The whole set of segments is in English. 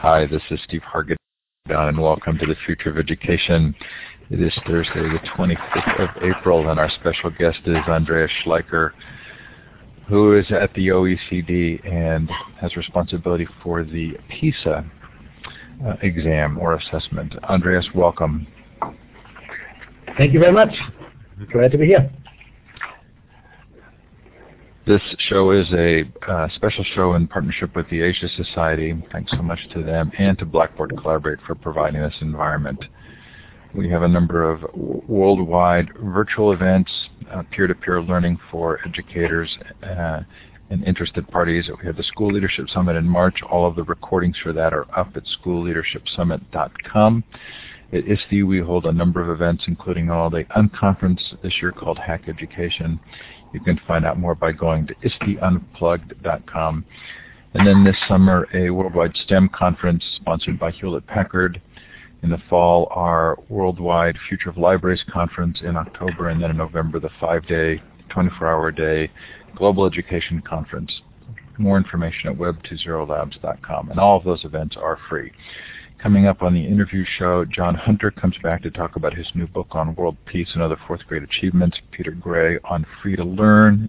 Hi, this is Steve Hargadon, and welcome to the Future of Education. It is Thursday, the 25th of April, and our special guest is Andreas Schleicher, who is at the OECD and has responsibility for the PISA uh, exam or assessment. Andreas, welcome. Thank you very much. Glad to be here. This show is a uh, special show in partnership with the Asia Society. Thanks so much to them and to Blackboard Collaborate for providing this environment. We have a number of worldwide virtual events, uh, peer-to-peer learning for educators uh, and interested parties. We have the School Leadership Summit in March. All of the recordings for that are up at schoolleadershipsummit.com. At ISTE, we hold a number of events, including all the unconference this year called Hack Education. You can find out more by going to isteunplugged.com. And then this summer, a worldwide STEM conference sponsored by Hewlett Packard in the fall, our worldwide Future of Libraries conference in October, and then in November, the five-day, 24-hour-day Global Education Conference. More information at web20labs.com. And all of those events are free. Coming up on the interview show, John Hunter comes back to talk about his new book on world peace and other fourth grade achievements. Peter Gray on free to learn,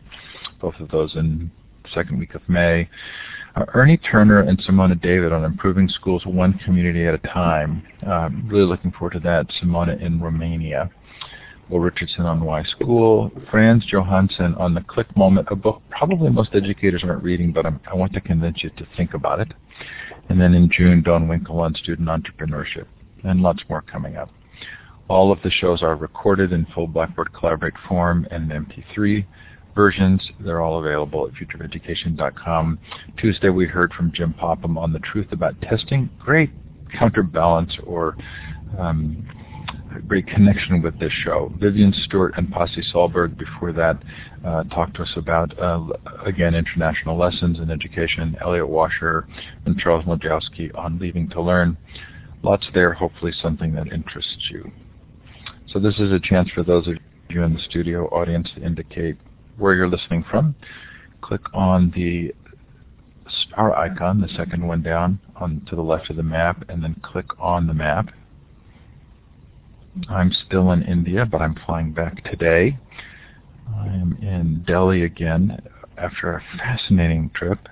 both of those in second week of May. Uh, Ernie Turner and Simona David on improving schools one community at a time. Um, really looking forward to that. Simona in Romania. Will Richardson on Why School. Frans Johansson on The Click Moment, a book probably most educators aren't reading, but I'm, i want to convince you to think about it. And then in June, Don Winkle on student entrepreneurship. And lots more coming up. All of the shows are recorded in full Blackboard Collaborate form and MP3 versions. They're all available at futureofeducation.com. Tuesday we heard from Jim Popham on the truth about testing. Great counterbalance or um, great connection with this show. Vivian Stewart and Pasi Sahlberg before that uh, talked to us about, uh, again, international lessons in education. Elliot Washor and Charles Mojkowski on Leaving to Learn. Lots there, hopefully something that interests you. So this is a chance for those of you in the studio audience to indicate where you're listening from. Click on the star icon, the second one down on to the left of the map, and then click on the map. I'm still in India, but I'm flying back today. I'm in Delhi again after a fascinating trip.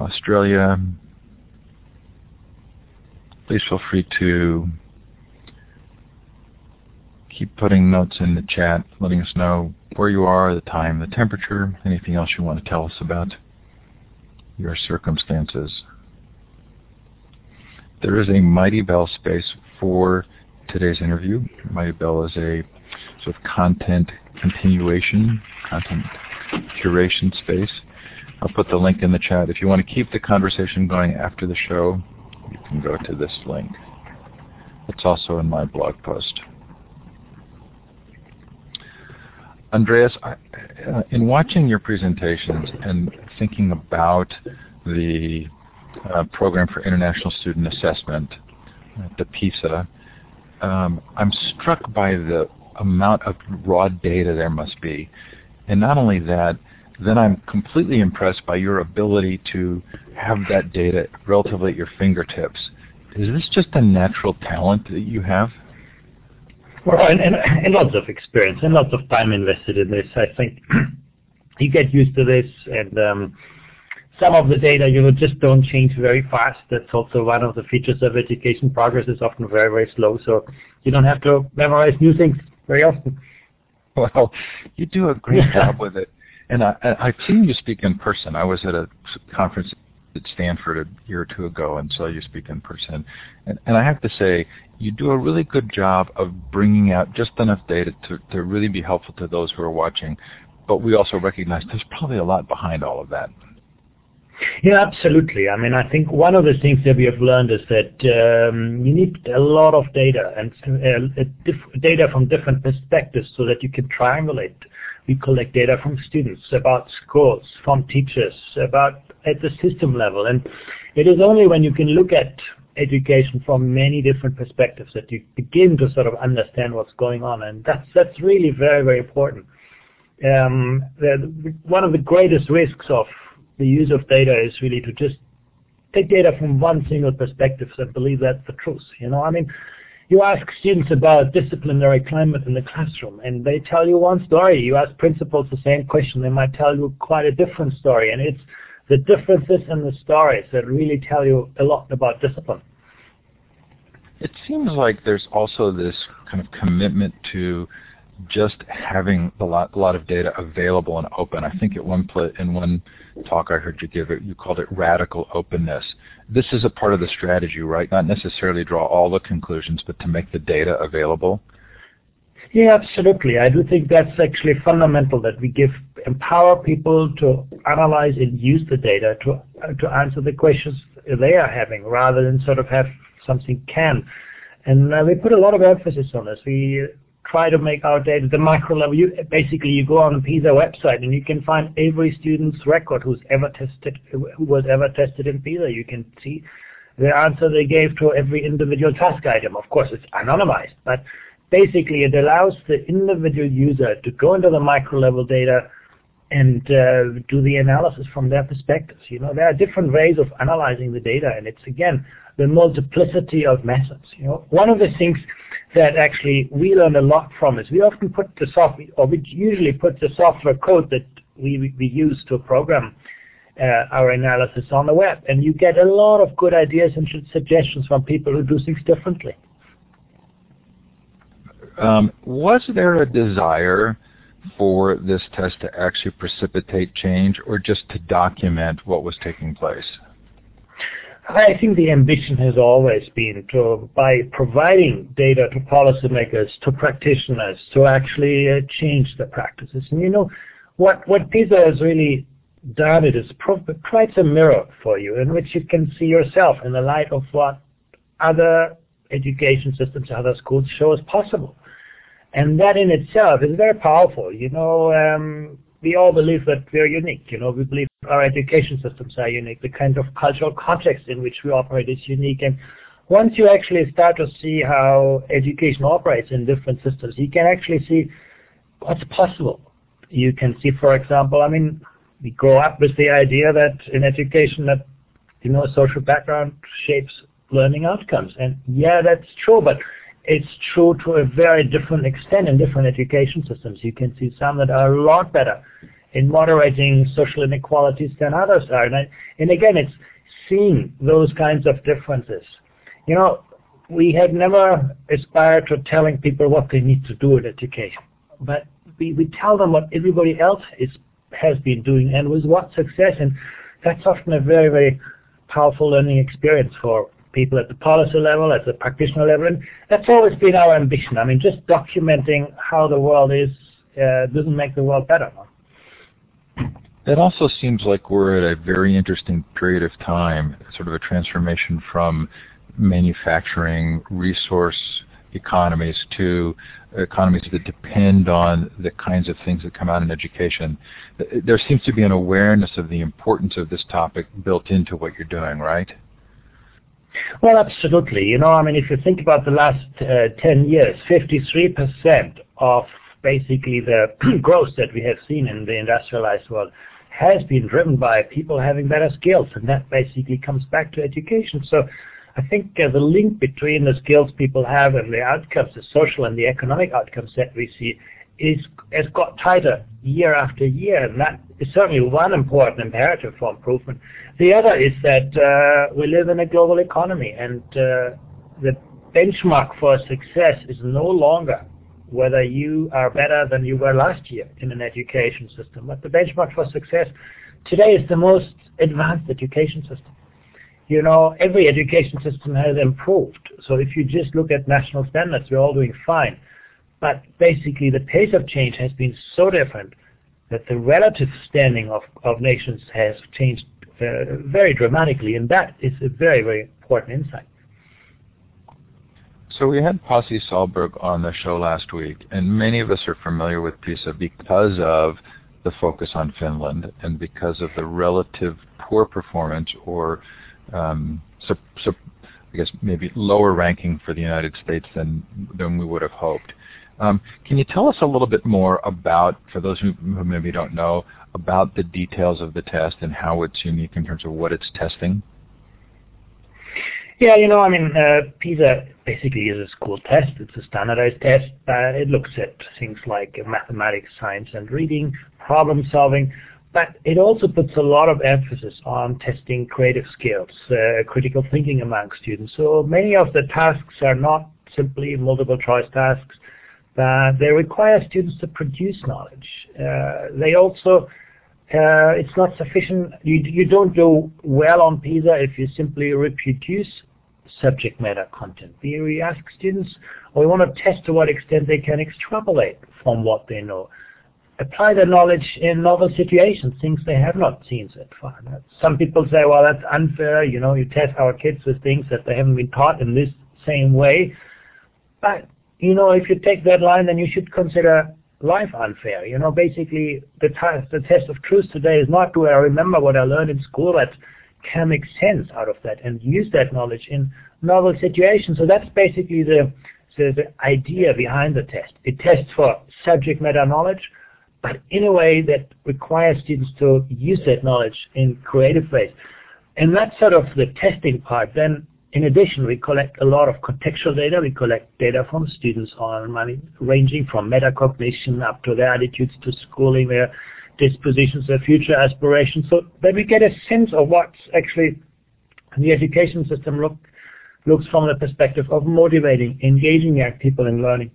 Australia, please feel free to keep putting notes in the chat, letting us know where you are, the time, the temperature, anything else you want to tell us about your circumstances. There is a Mighty Bell space for today's interview. Mighty Bell is a sort of content continuation, content curation space. I'll put the link in the chat. If you want to keep the conversation going after the show, you can go to this link. It's also in my blog post. Andreas, uh, in watching your presentations and thinking about the uh, Program for International Student Assessment, the PISA, um, I'm struck by the amount of raw data there must be. And not only that, then I'm completely impressed by your ability to have that data relatively at your fingertips. Is this just a natural talent that you have? Well, and, and, and lots of experience and lots of time invested in this. I think you get used to this, and um, some of the data you know just don't change very fast. That's also one of the features of education. Progress is often very very slow, so you don't have to memorize new things very often. Well, you do a great job with it, and I, I've seen you speak in person. I was at a conference at Stanford a year or two ago and saw you speak in person. And, and I have to say, you do a really good job of bringing out just enough data to, to really be helpful to those who are watching. But we also recognize there's probably a lot behind all of that. Yeah, absolutely. I mean, I think one of the things that we have learned is that um, you need a lot of data and uh, diff- data from different perspectives so that you can triangulate. We collect data from students, about schools, from teachers, about at the system level. And it is only when you can look at education from many different perspectives that you begin to sort of understand what's going on. And that's, that's really very, very important. Um, the, one of the greatest risks of the use of data is really to just take data from one single perspective and believe that's the truth. You know, I mean, you ask students about disciplinary climate in the classroom, and they tell you one story. You ask principals the same question, they might tell you quite a different story. And it's the differences in the stories that really tell you a lot about discipline. It seems like there's also this kind of commitment to just having a lot, a lot of data available and open. I think at one pl- in one talk I heard you give it, you called it radical openness. This is a part of the strategy, right? Not necessarily draw all the conclusions, but to make the data available. Yeah, absolutely. I do think that's actually fundamental that we give empower people to analyze and use the data to to answer the questions they are having, rather than sort of have something canned. And uh, we put a lot of emphasis on this. We try to make our data the micro level. You, basically, you go on the PISA website and you can find every student's record who's ever tested, who was ever tested in PISA. You can see the answer they gave to every individual task item. Of course, it's anonymized, but basically it allows the individual user to go into the micro level data and uh, do the analysis from their perspectives. You know, there are different ways of analyzing the data, and it's again the multiplicity of methods. You know, one of the things that actually we learn a lot from is we often put the software, or we usually put the software code that we, we use to program uh, our analysis on the web, and you get a lot of good ideas and suggestions from people who do things differently. Um, was there a desire for this test to actually precipitate change or just to document what was taking place? I think the ambition has always been to, by providing data to policymakers, to practitioners, to actually uh, change the practices. And you know, what, what PISA has really done, it is pro- a mirror for you in which you can see yourself in the light of what other education systems, other schools show as possible. And that in itself is very powerful. You know, um, we all believe that we're unique. You know, we believe our education systems are unique. The kind of cultural context in which we operate is unique. And once you actually start to see how education operates in different systems, you can actually see what's possible. You can see, for example, I mean, we grow up with the idea that in education that, you know, social background shapes learning outcomes. And yeah, that's true, but it's true to a very different extent in different education systems. You can see some that are a lot better in moderating social inequalities than others are. And, I, and again, it's seeing those kinds of differences. You know, we have never aspired to telling people what they need to do in education, but we, we tell them what everybody else is, has been doing and with what success. And that's often a very, very powerful learning experience for people at the policy level, at the practitioner level. And that's always been our ambition. I mean, just documenting how the world is uh, doesn't make the world better. It also seems like we're at a very interesting period of time, sort of a transformation from manufacturing resource economies to economies that depend on the kinds of things that come out in education. There seems to be an awareness of the importance of this topic built into what you're doing, right? Well, absolutely. You know, I mean, if you think about the last uh, 10 years, 53% of basically the growth that we have seen in the industrialized world has been driven by people having better skills, and that basically comes back to education. So I think uh, the link between the skills people have and the outcomes, the social and the economic outcomes that we see, is has got tighter year after year, and that is certainly one important imperative for improvement. The other is that uh, we live in a global economy, and uh, the benchmark for success is no longer whether you are better than you were last year in an education system. But the benchmark for success today is the most advanced education system. You know, every education system has improved. So if you just look at national standards, we're all doing fine. But basically the pace of change has been so different that the relative standing of, of nations has changed uh, very dramatically, and that is a very, very important insight. So we had Pasi Sahlberg on the show last week, and many of us are familiar with PISA because of the focus on Finland and because of the relative poor performance or um, I guess maybe lower ranking for the United States than than we would have hoped. Um, can you tell us a little bit more about, for those who, who maybe don't know, about the details of the test and how it's unique in terms of what it's testing? Yeah, you know, I mean, uh, PISA basically is a school test. It's a standardized test. Uh, it looks at things like mathematics, science, and reading, problem solving, but it also puts a lot of emphasis on testing creative skills, uh, critical thinking among students. So many of the tasks are not simply multiple choice tasks, they require students to produce knowledge. Uh, they also uh, it's not sufficient. You, don't do well on PISA if you simply reproduce subject matter content. We ask students, we want to test to what extent they can extrapolate from what they know. Apply their knowledge in novel situations, things they have not seen so far. Some people say, well, that's unfair. You know, you test our kids with things that they haven't been taught in this same way. But, you know, if you take that line, then you should consider life unfair. You know, basically the, test, the test of truth today is not do I remember what I learned in school, but can make sense out of that and use that knowledge in novel situations. So that's basically the, the, the idea behind the test. It tests for subject matter knowledge, but in a way that requires students to use that knowledge in creative ways. And that's sort of the testing part. Then in addition, we collect a lot of contextual data. We collect data from students on money, ranging from metacognition up to their attitudes to schooling, their dispositions, their future aspirations, so that we get a sense of what actually the education system look, looks from the perspective of motivating, engaging young people in learning.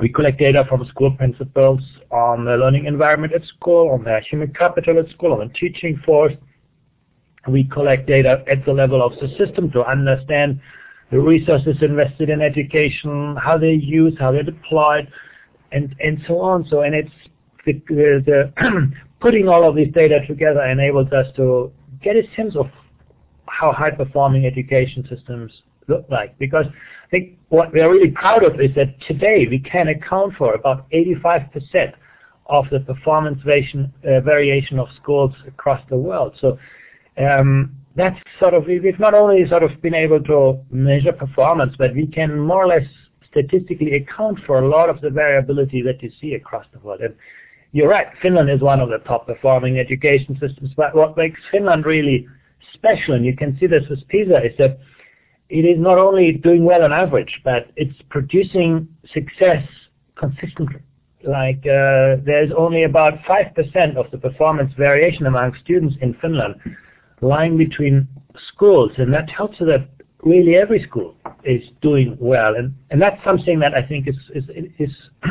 We collect data from school principals on the learning environment at school, on the human capital at school, on the teaching force, we collect data at the level of the system to understand the resources invested in education, how they're used, how they're deployed, and, and so on. So, and it's the, the putting all of this data together enables us to get a sense of how high-performing education systems look like. Because I think what we are really proud of is that today we can account for about 85% of the performance variation, uh, variation of schools across the world. So um, that's sort of, we've not only sort of been able to measure performance, but we can more or less statistically account for a lot of the variability that you see across the world. And you're right, Finland is one of the top performing education systems, but what makes Finland really special, and you can see this with PISA, is that it is not only doing well on average, but it's producing success consistently. Like uh, there's only about 5% of the performance variation among students in Finland lying between schools, and that helps so that really every school is doing well. And, and that's something that I think is, is, is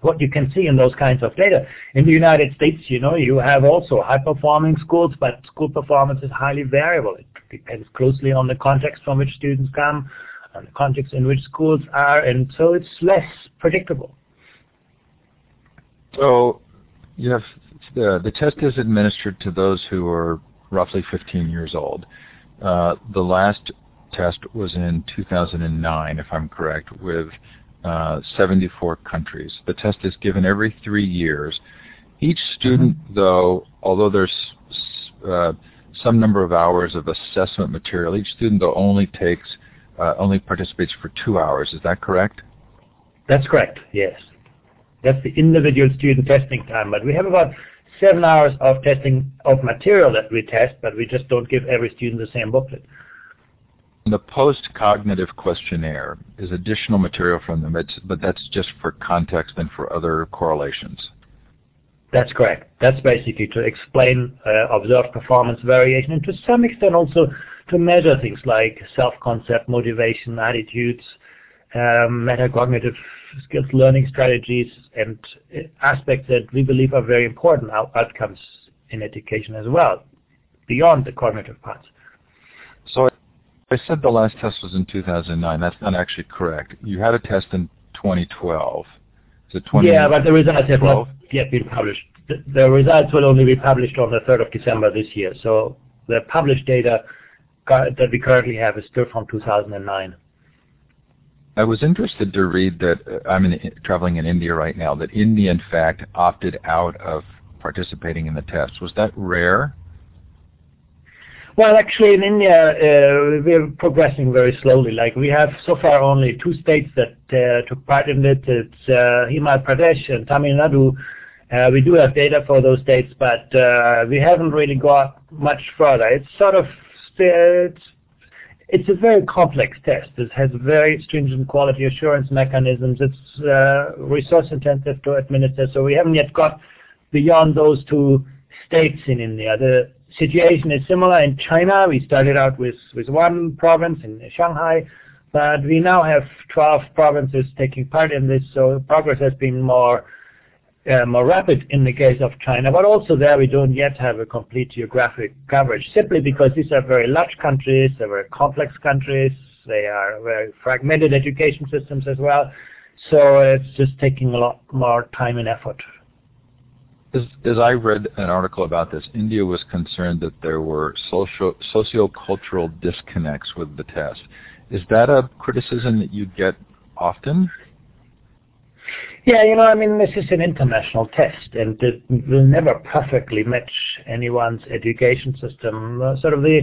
what you can see in those kinds of data. In the United States, you know, you have also high-performing schools, but school performance is highly variable. It depends closely on the context from which students come, and the context in which schools are, and so it's less predictable. So you have the, the test is administered to those who are roughly 15 years old. Uh, the last test was in 2009, if I'm correct, with uh, 74 countries. The test is given every three years. Each student, mm-hmm. though, although there's uh, some number of hours of assessment material, each student though only takes uh, only participates for two hours. Is that correct? That's correct. Yes, that's the individual student testing time. But we have about seven hours of testing of material that we test, but we just don't give every student the same booklet. The post-cognitive questionnaire is additional material from them, it's, but that's just for context and for other correlations. That's correct. That's basically to explain uh, observed performance variation and to some extent also to measure things like self-concept, motivation, attitudes, um, metacognitive skills learning strategies and uh, aspects that we believe are very important outcomes in education as well, beyond the cognitive parts. So I said the last test was in 2009. That's not actually correct. You had a test in 2012. Is it 2012? Yeah, but the results have not yet been published. The, the results will only be published on the 3rd of December this year. So the published data that we currently have is still from 2009. I was interested to read that uh, I'm in, traveling in India right now. That India, in fact, opted out of participating in the test. Was that rare? Well, actually, in India, uh, we're progressing very slowly. Like we have so far only two states that uh, took part in it. It's uh, Himachal Pradesh and Tamil Nadu. Uh, we do have data for those states, but uh, we haven't really got much further. It's sort of it's it's a very complex test. It has very stringent quality assurance mechanisms. It's uh, resource intensive to administer, so we haven't yet got beyond those two states in India. The situation is similar in China. We started out with, with one province in Shanghai, but we now have 12 provinces taking part in this, so progress has been more Uh, more rapid in the case of China, but also there we don't yet have a complete geographic coverage, simply because these are very large countries, they're very complex countries, they are very fragmented education systems as well, so it's just taking a lot more time and effort. As, as I read an article about this, India was concerned that there were social socio-cultural disconnects with the test. Is that a criticism that you get often? Yeah, you know, I mean, this is an international test, and it will never perfectly match anyone's education system. Uh, sort of the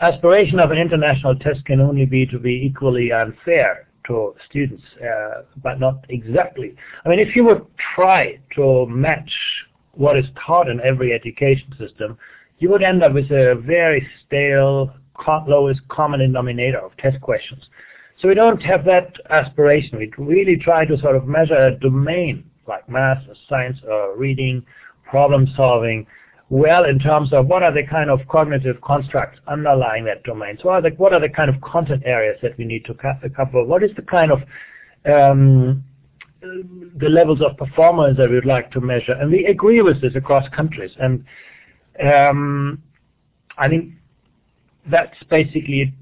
aspiration of an international test can only be to be equally unfair to students, uh, but not exactly. I mean, if you would try to match what is taught in every education system, you would end up with a very stale, lowest common denominator of test questions. So we don't have that aspiration. We really try to sort of measure a domain like math or science or reading, problem solving, well in terms of what are the kind of cognitive constructs underlying that domain. So are the, what are the kind of content areas that we need to cover? What is the kind of um, the levels of performance that we'd like to measure? And we agree with this across countries. And um, I think that's basically,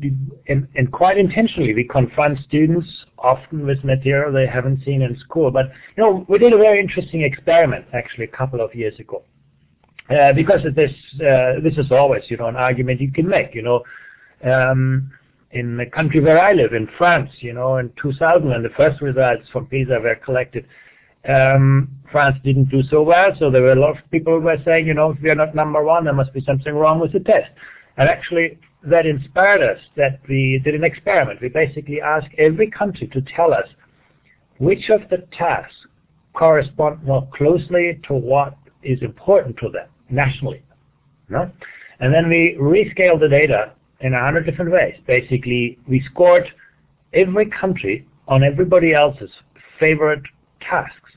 and, and, quite intentionally, we confront students often with material they haven't seen in school. But you know, we did a very interesting experiment actually a couple of years ago, uh, because this uh, this is always you know an argument you can make. You know, um, in the country where I live, in France, you know, in 2000 when the first results from PISA were collected. Um, France didn't do so well, so there were a lot of people who were saying, you know, if we are not number one, there must be something wrong with the test. And actually, that inspired us that we did an experiment. We basically asked every country to tell us which of the tasks correspond more closely to what is important to them nationally. No? And then we rescaled the data in a hundred different ways. Basically, we scored every country on everybody else's favorite tasks.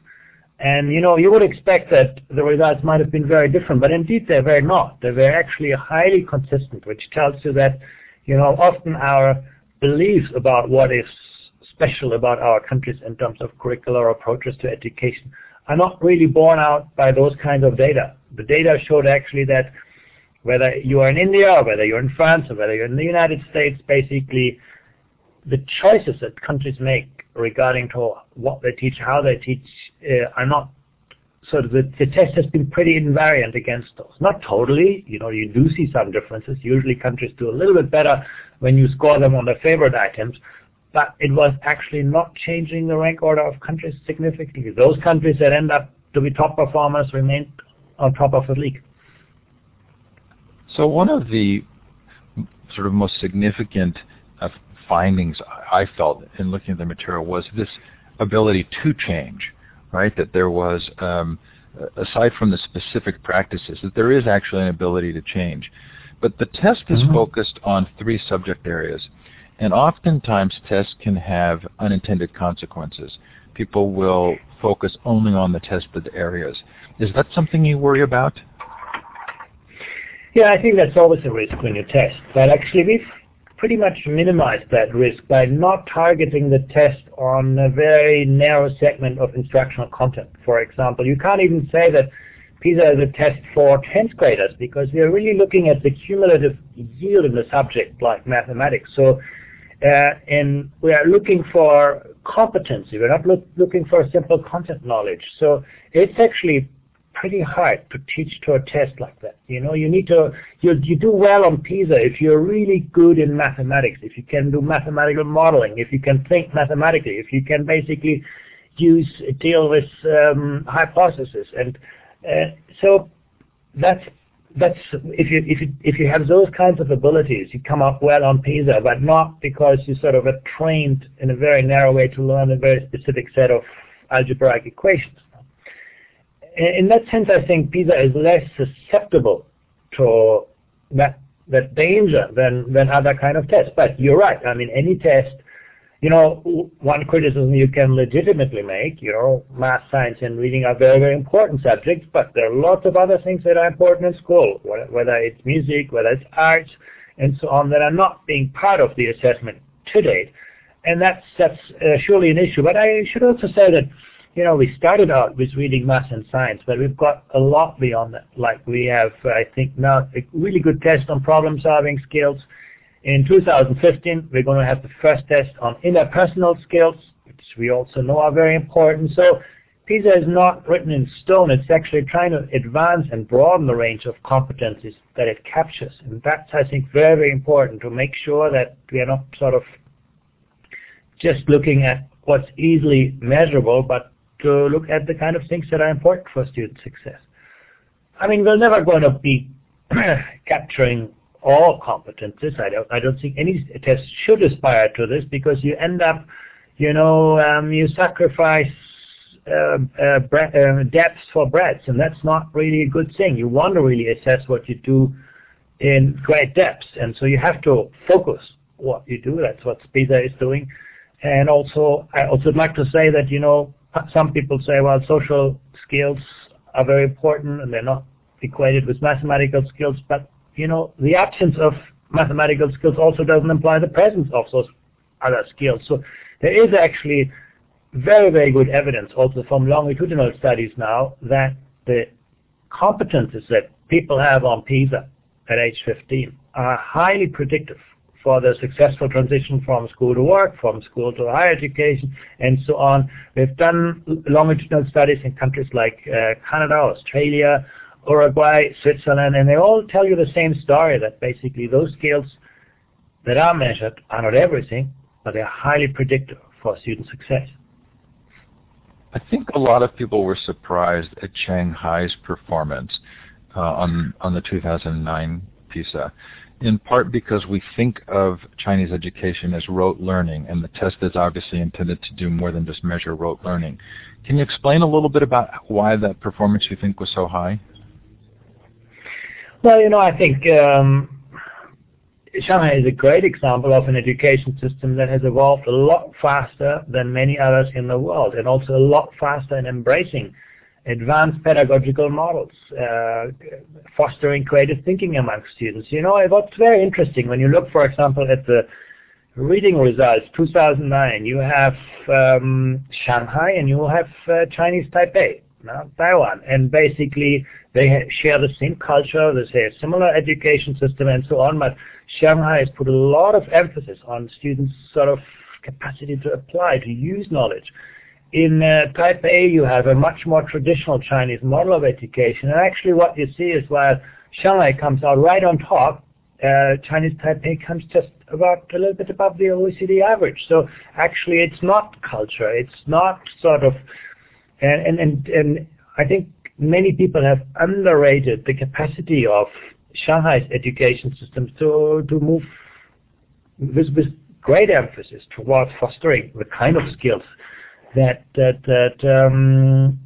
And you know, you would expect that the results might have been very different, but indeed they're very not. They were actually highly consistent, which tells you that, you know, often our beliefs about what is special about our countries in terms of curricular approaches to education are not really borne out by those kinds of data. The data showed actually that whether you are in India or whether you're in France or whether you're in the United States, basically the choices that countries make regarding to what they teach, how they teach, uh, are not sort of the, the test has been pretty invariant against those. Not totally, you know, you do see some differences. Usually countries do a little bit better when you score them on their favorite items, but it was actually not changing the rank order of countries significantly. Those countries that end up to be top performers remained on top of the league. So one of the sort of most significant uh, findings I felt in looking at the material was this ability to change, right? That there was, um, aside from the specific practices, that there is actually an ability to change. But the test is mm-hmm. focused on three subject areas, and oftentimes tests can have unintended consequences. People will focus only on the tested areas. Is that something you worry about? Yeah, I think that's always a risk when you test. But actually, we've pretty much minimize that risk by not targeting the test on a very narrow segment of instructional content. For example, you can't even say that PISA is a test for 10th graders because we are really looking at the cumulative yield in the subject like mathematics. So uh, and we are looking for competency. We're not look, looking for simple content knowledge. So it's actually pretty hard to teach to a test like that. You know, you need to, you, you do well on PISA if you're really good in mathematics, if you can do mathematical modeling, if you can think mathematically, if you can basically use, deal with um, hypotheses. And uh, so that's, that's, if you, if you, if you have those kinds of abilities, you come up well on PISA, but not because you sort of are trained in a very narrow way to learn a very specific set of algebraic equations in that sense, I think PISA is less susceptible to that that danger than than other kind of tests. But you're right. I mean, any test you know, one criticism you can legitimately make, you know, math, science, and reading are very, very important subjects, but there are lots of other things that are important in school, whether it's music, whether it's arts, and so on, that are not being part of the assessment to date. And that's, that's uh, surely an issue. But I should also say that, you know, we started out with reading math and science, but we've got a lot beyond that. Like we have, uh, I think now, a really good test on problem-solving skills, in 2015, we're going to have the first test on interpersonal skills, which we also know are very important. So PISA is not written in stone. It's actually trying to advance and broaden the range of competencies that it captures. And that's, I think, very, very important to make sure that we are not sort of just looking at what's easily measurable, but to look at the kind of things that are important for student success. I mean, we're never going to be capturing all competences. I don't, I don't think any test should aspire to this because you end up, you know, um, you sacrifice uh, uh, uh, depth for breadth, and that's not really a good thing. You want to really assess what you do in great depth, and so you have to focus what you do. That's what PISA is doing. And also, I also would like to say that, you know, some people say, well, social skills are very important and they're not equated with mathematical skills, but you know, the absence of mathematical skills also doesn't imply the presence of those other skills. So there is actually very, very good evidence also from longitudinal studies now that the competences that people have on PISA at age 15 are highly predictive for the successful transition from school to work, from school to higher education, and so on. We've done longitudinal studies in countries like uh, Canada, Australia, Uruguay, Switzerland, and they all tell you the same story that basically those skills that are measured are not everything, but they're highly predictive for student success. I think a lot of people were surprised at Shanghai's performance uh, on on the 2009 PISA, in part because we think of Chinese education as rote learning, and the test is obviously intended to do more than just measure rote learning. Can you explain a little bit about why that performance you think was so high? Well, you know, I think um, Shanghai is a great example of an education system that has evolved a lot faster than many others in the world, and also a lot faster in embracing advanced pedagogical models, uh, fostering creative thinking among students. You know, what's very interesting when you look, for example, at the reading results 2009, you have um, Shanghai and you have uh, Chinese Taipei, now Taiwan, and basically they share the same culture, they share a similar education system and so on, but Shanghai has put a lot of emphasis on students' sort of capacity to apply, to use knowledge. In uh, Taipei, you have a much more traditional Chinese model of education, and actually what you see is while Shanghai comes out right on top, uh, Chinese Taipei comes just about a little bit above the OECD average. So actually, it's not culture. It's not sort of, and and and, I think many people have underrated the capacity of Shanghai's education system to, to move with, with great emphasis towards fostering the kind of skills that, that, that um,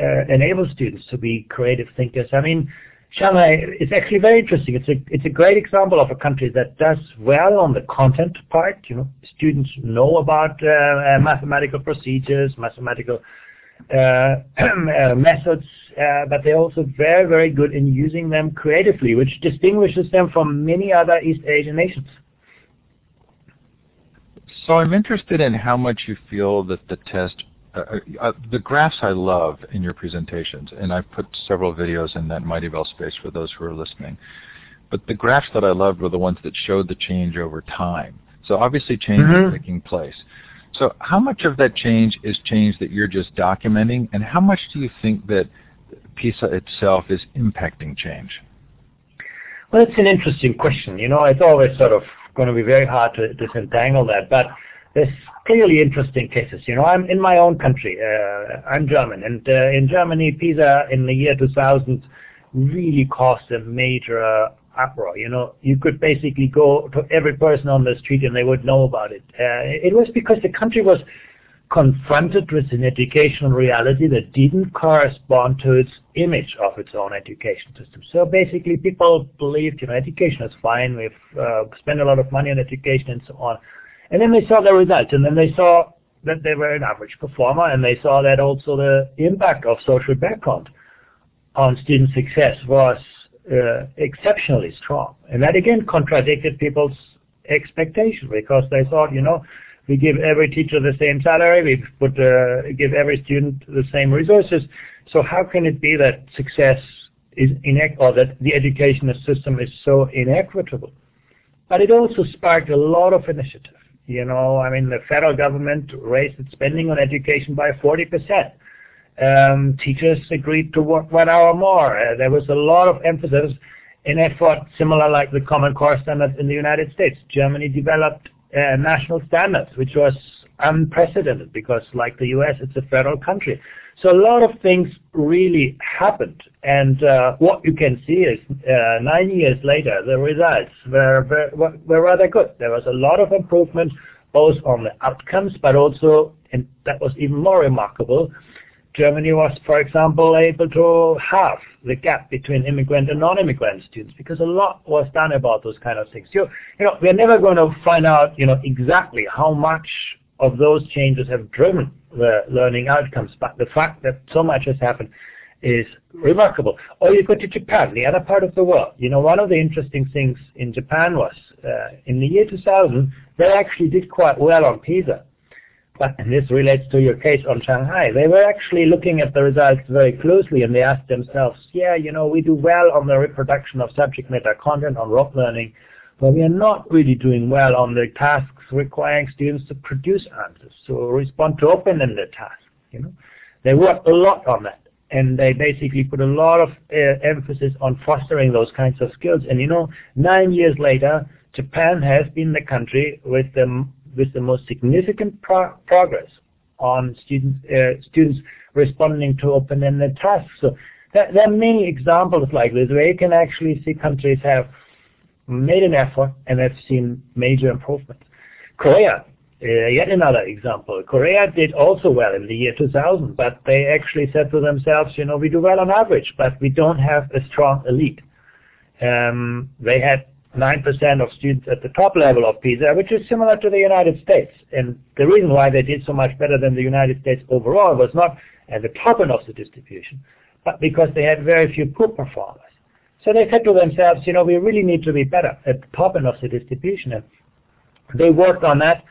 uh, enable students to be creative thinkers. I mean, Shanghai is actually very interesting. It's a it's a great example of a country that does well on the content part. You know, students know about uh, uh, mathematical procedures, mathematical uh, uh, methods, uh, but they're also very, very good in using them creatively, which distinguishes them from many other East Asian nations. So I'm interested in how much you feel that the test, uh, uh, the graphs I love in your presentations, and I've put several videos in that Mightybell space for those who are listening, but the graphs that I loved were the ones that showed the change over time. So obviously change mm-hmm. is taking place. So how much of that change is change that you're just documenting, and how much do you think that PISA itself is impacting change? Well, it's an interesting question. You know, it's always sort of going to be very hard to disentangle that, but there's clearly interesting cases. You know, I'm in my own country. Uh, I'm German, and uh, in Germany, PISA in the year 2000 really caused a major uh, uproar. You know, you could basically go to every person on the street and they would know about it. Uh, it was because the country was confronted with an educational reality that didn't correspond to its image of its own education system. So basically, people believed, you know, education is fine. We've uh, spent a lot of money on education and so on. And then they saw the results, and then they saw that they were an average performer, and they saw that also the impact of social background on student success was uh, exceptionally strong. And that again contradicted people's expectation because they thought, you know, we give every teacher the same salary, we put, uh, give every student the same resources. So how can it be that success is inequ- or that the educational system is so inequitable? But it also sparked a lot of initiative. You know, I mean, the federal government raised its spending on education by 40%. Um, teachers agreed to work one hour more. Uh, there was a lot of emphasis in effort similar like the Common Core standards in the United States. Germany developed uh, national standards, which was unprecedented because like the US, it's a federal country. So a lot of things really happened. And uh, what you can see is uh, nine years later, the results were, were, were rather good. There was a lot of improvement both on the outcomes, but also, and that was even more remarkable, Germany was, for example, able to halve the gap between immigrant and non-immigrant students because a lot was done about those kind of things. You, you know, we're never going to find out, you know, exactly how much of those changes have driven the learning outcomes, but the fact that so much has happened is remarkable. Or you go to Japan, the other part of the world. You know, one of the interesting things in Japan was uh, in the year 2000, they actually did quite well on PISA but and this relates to your case on Shanghai, they were actually looking at the results very closely and they asked themselves, yeah, you know, we do well on the reproduction of subject matter content on rote learning, but we are not really doing well on the tasks requiring students to produce answers, to respond to open-ended tasks. You know, they worked a lot on that, and they basically put a lot of uh, emphasis on fostering those kinds of skills. And you know, nine years later, Japan has been the country with the with the most significant pro progress on students uh, students responding to open-ended tasks. So there, there, are many examples like this where you can actually see countries have made an effort and have seen major improvements. Korea, uh, yet another example. Korea did also well in the year 2000, but they actually said to themselves, you know, we do well on average, but we don't have a strong elite. Um, they had 9% of students at the top level of PISA, which is similar to the United States. And the reason why they did so much better than the United States overall was not at the top end of the distribution, but because they had very few poor performers. So they said to themselves, you know, we really need to be better at the top end of the distribution. And they worked on that,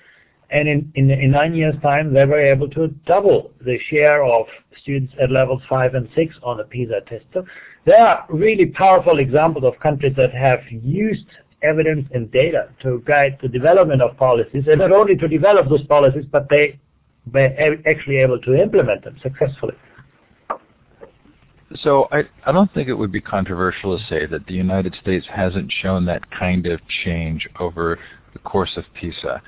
and in, in, in nine years' time, they were able to double the share of students at levels 5 and 6 on the PISA test. So there are really powerful examples of countries that have used evidence and data to guide the development of policies, and not only to develop those policies, but they were actually able to implement them successfully. So I, I don't think it would be controversial to say that the United States hasn't shown that kind of change over the course of PISA.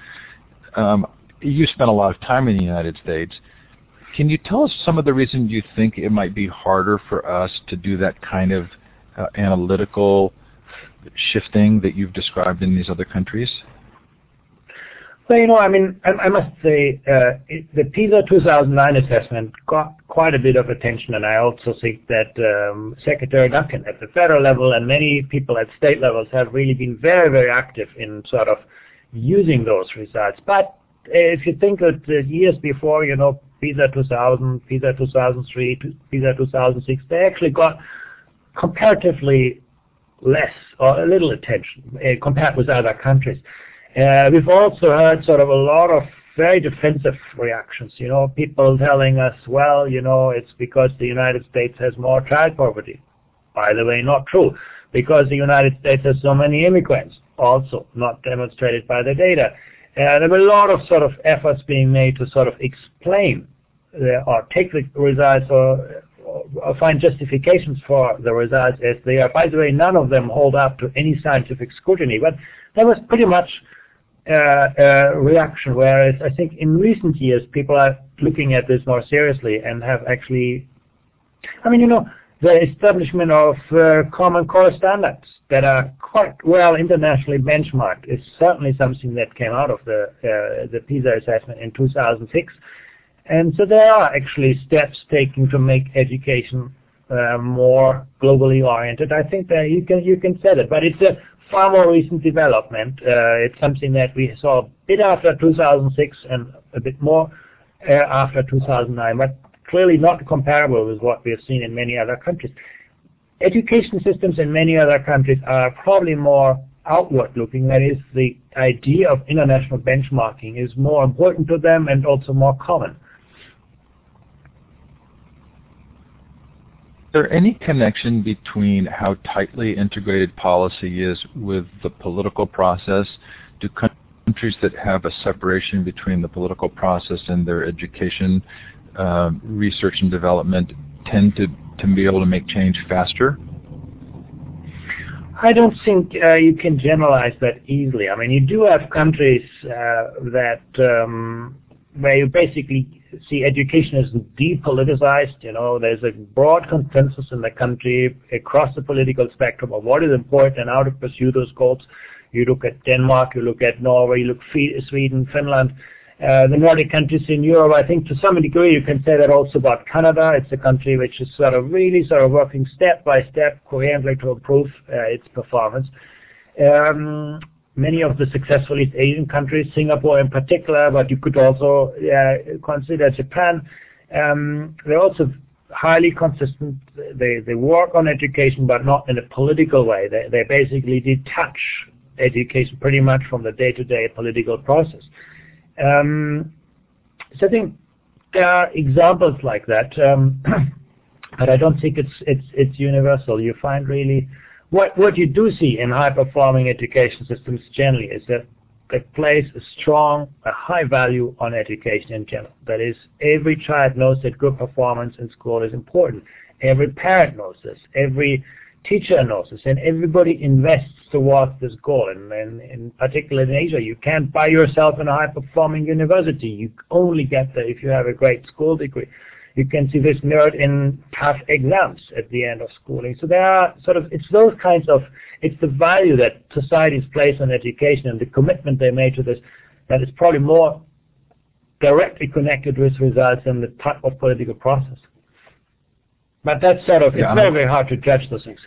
Um, you spent a lot of time in the United States. Can you tell us some of the reasons you think it might be harder for us to do that kind of uh, analytical shifting that you've described in these other countries? Well, you know, I mean, I, I must say uh, it, the PISA 2009 assessment got quite a bit of attention, and I also think that um, Secretary Duncan at the federal level and many people at state levels have really been very, very active in sort of using those results. But if you think that the years before, you know, PISA 2000, PISA 2003, PISA 2006, they actually got comparatively less or a little attention uh, compared with other countries. Uh, we've also heard sort of a lot of very defensive reactions, you know, people telling us, well, you know, it's because the United States has more child poverty. By the way, not true, because the United States has so many immigrants, also not demonstrated by the data. Uh, there were a lot of sort of efforts being made to sort of explain uh, or take the results or, or, find justifications for the results as they are. By the way, none of them hold up to any scientific scrutiny, but that was pretty much uh, a reaction, whereas I think in recent years people are looking at this more seriously and have actually, I mean, you know, the establishment of uh, common core standards that are quite well internationally benchmarked is certainly something that came out of the uh, the PISA assessment in 2006. And so there are actually steps taken to make education uh, more globally oriented. I think that you can you can say that, but it's a far more recent development. Uh, it's something that we saw a bit after 2006 and a bit more uh, after 2009, but clearly not comparable with what we have seen in many other countries. Education systems in many other countries are probably more outward looking. That is, the idea of international benchmarking is more important to them and also more common. Is there any connection between how tightly integrated policy is with the political process? Do countries that have a separation between the political process and their education research and development tend to, to be able to make change faster? I don't think uh, you can generalize that easily. I mean, you do have countries uh, that um, where you basically see education as depoliticized. You know, there's a broad consensus in the country across the political spectrum of what is important and how to pursue those goals. You look at Denmark, you look at Norway, you look at Sweden, Finland. Uh, the Nordic countries in Europe, I think to some degree you can say that also about Canada. It's a country which is sort of really sort of working step by step coherently to improve uh, its performance. Um, many of the successful East Asian countries, Singapore in particular, but you could also uh, consider Japan, um, they're also highly consistent. They, they work on education, but not in a political way. They, they basically detach education pretty much from the day-to-day -day political process. Um, so I think there are examples like that, um, but I don't think it's it's it's universal. You find really what what you do see in high performing education systems generally is that they place a strong, a high value on education in general. That is, every child knows that good performance in school is important. Every parent knows this. Every teacher this, and everybody invests towards this goal. And, and in particular in Asia, you can't buy yourself in a high-performing university. You only get there if you have a great school degree. You can see this mirrored in tough exams at the end of schooling. So there are sort of, it's those kinds of, it's the value that societies place on education and the commitment they made to this that is probably more directly connected with results than the type of political process. But that's sort of, yeah, it's very, very hard to judge those things.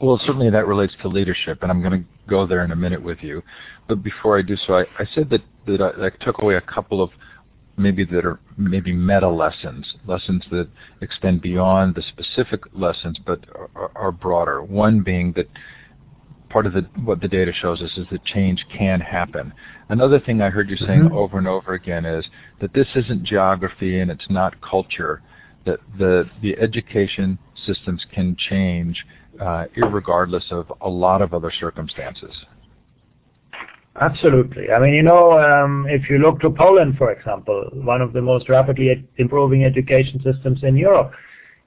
Well, certainly that relates to leadership, and I'm going to go there in a minute with you. But before I do so, I, I said that, that I, I took away a couple of maybe that are maybe meta lessons, lessons that extend beyond the specific lessons but are, are broader. One being that part of the, what the data shows us is that change can happen. Another thing I heard you saying mm-hmm. over and over again is that this isn't geography and it's not culture that the the education systems can change uh, regardless of a lot of other circumstances. Absolutely. I mean, you know, um, if you look to Poland, for example, one of the most rapidly improving education systems in Europe,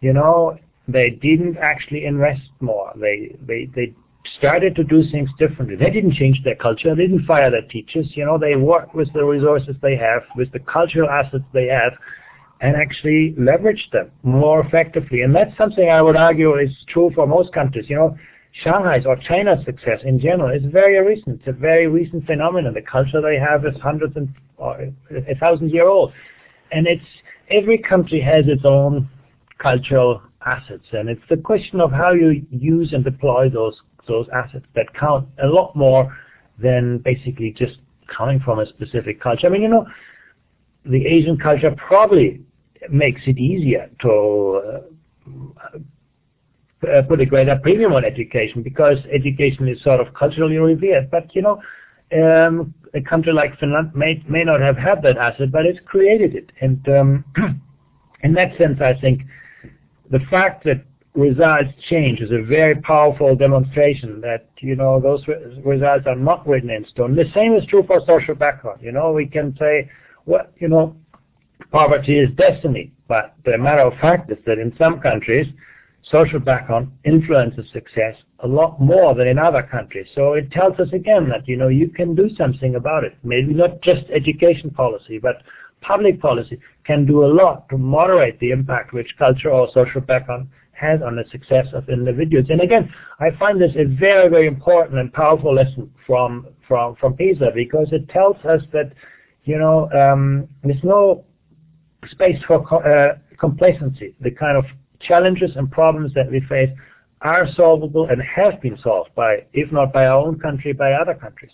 you know, they didn't actually invest more. They they they started to do things differently. They didn't change their culture. They didn't fire their teachers. You know, they worked with the resources they have, with the cultural assets they have, and actually leverage them more effectively. And that's something I would argue is true for most countries. You know, Shanghai's or China's success in general is very recent. It's a very recent phenomenon. The culture they have is hundreds and or a thousand year old. And it's every country has its own cultural assets. And it's the question of how you use and deploy those those assets that count a lot more than basically just coming from a specific culture. I mean, you know, the Asian culture probably makes it easier to uh, put a greater premium on education because education is sort of culturally revered. But you know, um, a country like Finland may may not have had that asset, but it's created it. And um, in that sense, I think the fact that results change is a very powerful demonstration that you know those re results are not written in stone. The same is true for social background. You know, we can say well, you know, poverty is destiny. But the matter of fact is that in some countries, social background influences success a lot more than in other countries. So it tells us again that, you know, you can do something about it. Maybe not just education policy, but public policy can do a lot to moderate the impact which culture or social background has on the success of individuals. And again, I find this a very, very important and powerful lesson from, from, from PISA because it tells us that you know, um, there's no space for co- uh, complacency. The kind of challenges and problems that we face are solvable and have been solved by, if not by our own country, by other countries.